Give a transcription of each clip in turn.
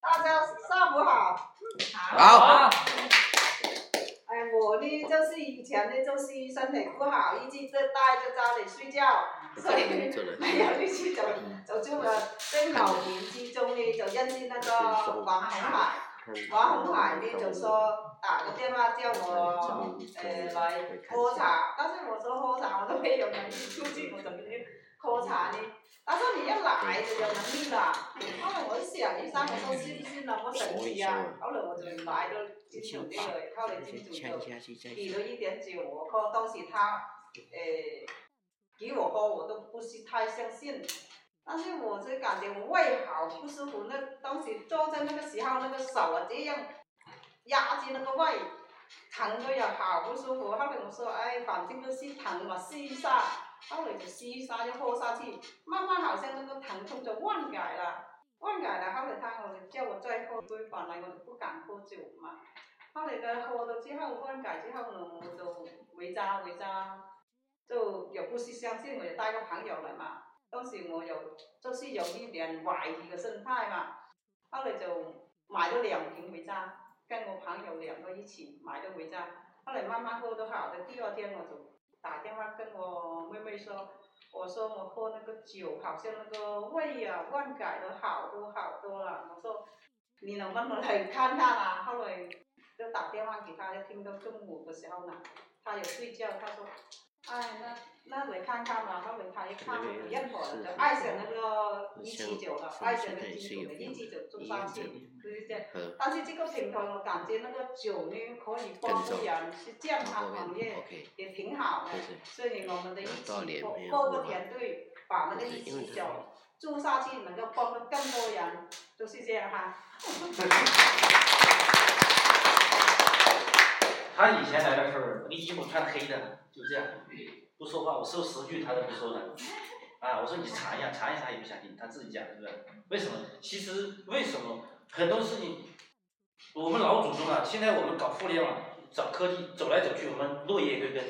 大家上午好。好。哎，我呢就是以前呢就是身体不好，一直在待在家里睡觉，所以没有力气走，走出了。在老年之中呢，就认识那个王红海，王红海呢就说打个电话叫我呃喝茶，但是我说喝茶我都没有能力出去，我怎么去喝茶呢？他说你要来就有能力了。后来我想一下，我说是不是那么神奇啊？后来我就买了金主那个，后来金主就给了一点酒我喝，当时他呃给我喝，我都不是太相信。但是我就感觉我胃好不舒服，那当时坐在那个时候，那个手啊这样压着那个胃，疼的呀，好不舒服。后来我说，哎，反正就是疼嘛，试一下。后来就吸沙就喝下去，慢慢好像那个疼痛就缓解了，缓解了。后来他我叫我再喝一杯，本来我就不敢喝酒嘛。后来他喝了之后缓解之后呢，我就回家回家，就又不是相信，我就带个朋友来嘛。当时我有就是有一点怀疑的心态嘛。后来就买了两瓶回家，跟我朋友两个一起买了回家。后来慢慢喝都好的，第二天我就。打电话跟我妹妹说，我说我喝那个酒，好像那个胃啊乱改了好多好多了。我说你能不能来看看啊？后来就打电话给他，就听到中午的时候呢，他有睡觉，他说。哎，那那来看看嘛，后来他一看不认可了，就爱上那个一七九了，爱上那个金主的一七九中上去，对不对？但是这个平台我感觉那个酒呢可以帮助人，是健康行业也挺好的，所以我们的一起各各个团队把那个一起酒做下去，能够帮到更多人，就是这样哈。他以前来的时候，那个衣服穿黑的，就这样，不说话。我说十句他都不说的，啊，我说你查一下，查一查也不相信，他自己讲是不是？为什么？其实为什么很多事情，我们老祖宗啊，现在我们搞互联网、找科技，走来走去，我们落叶归根，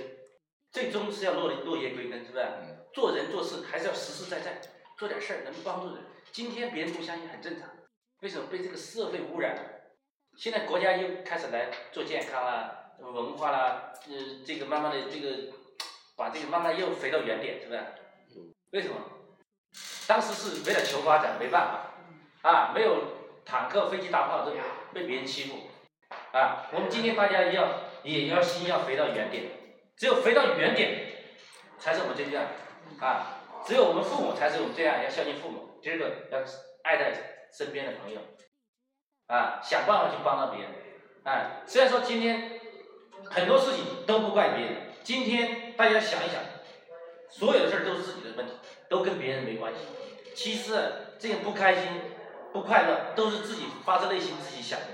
最终是要落落叶归根，是不是？做人做事还是要实实在在，做点事儿能帮助人。今天别人不相信很正常，为什么？被这个社会污染。现在国家又开始来做健康了。文化啦，嗯，这个慢慢的这个，把这个慢慢又回到原点，是不是？为什么？当时是为了求发展，没办法，啊，没有坦克、飞机、大炮，都被别人欺负，啊，我们今天大家要也要心要回到原点，只有回到原点，才是我们真正，啊，只有我们父母才是我们这样，要孝敬父母，第二个要爱戴身边的朋友，啊，想办法去帮到别人，啊，虽然说今天。很多事情都不怪别人。今天大家想一想，所有的事儿都是自己的问题，都跟别人没关系。其实这个不开心、不快乐，都是自己发自内心自己想的，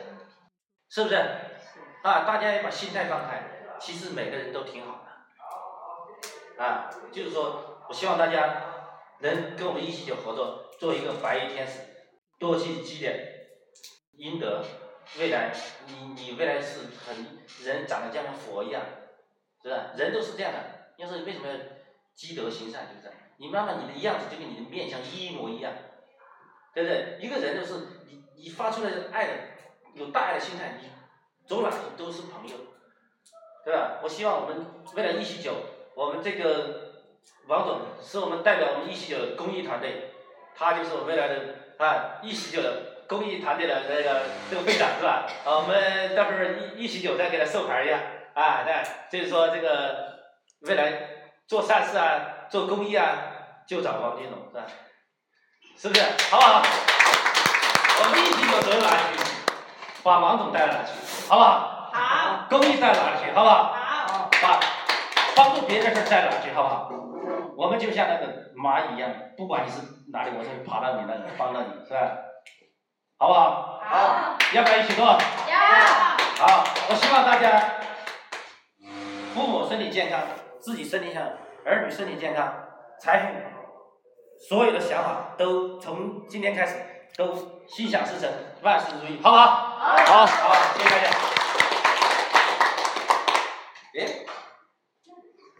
是不是？啊，大家也把心态放开。其实每个人都挺好的。啊，就是说我希望大家能跟我们一起去合作，做一个白衣天使，多去积点阴德。未来，你你未来是很人长得就像佛一样，是不是？人都是这样的。要是为什么要积德行善，就是你慢慢你的样子就跟你的面相一模一样，对不对？一个人就是你你发出来的爱的有大爱的心态，你走哪都是朋友，对吧？我希望我们未来一喜酒，我们这个王总是我们代表我们一喜酒的公益团队，他就是我们未来的啊一喜酒的。公益团队的那个这个会长是吧？啊，我们到时候一一起酒再给他授牌一下啊，对，就是说这个未来做善事啊，做公益啊，就找王金龙是吧？是不是？好不好？我们一起有责任哪里去？把王总带到哪去？好不好？好。公益带到哪去？好不好？好。把帮助别人的事带到哪去？好不好？我们就像那个蚂蚁一样，不管你是哪里，我都会爬到你那里，帮到你，是吧？好不好？好。要不要一起做？要。好，我希望大家父母身体健康，自己身体健康，儿女身体健康，财富，所有的想法都从今天开始都心想事成，万事如意，好不好？好。好，谢谢大家。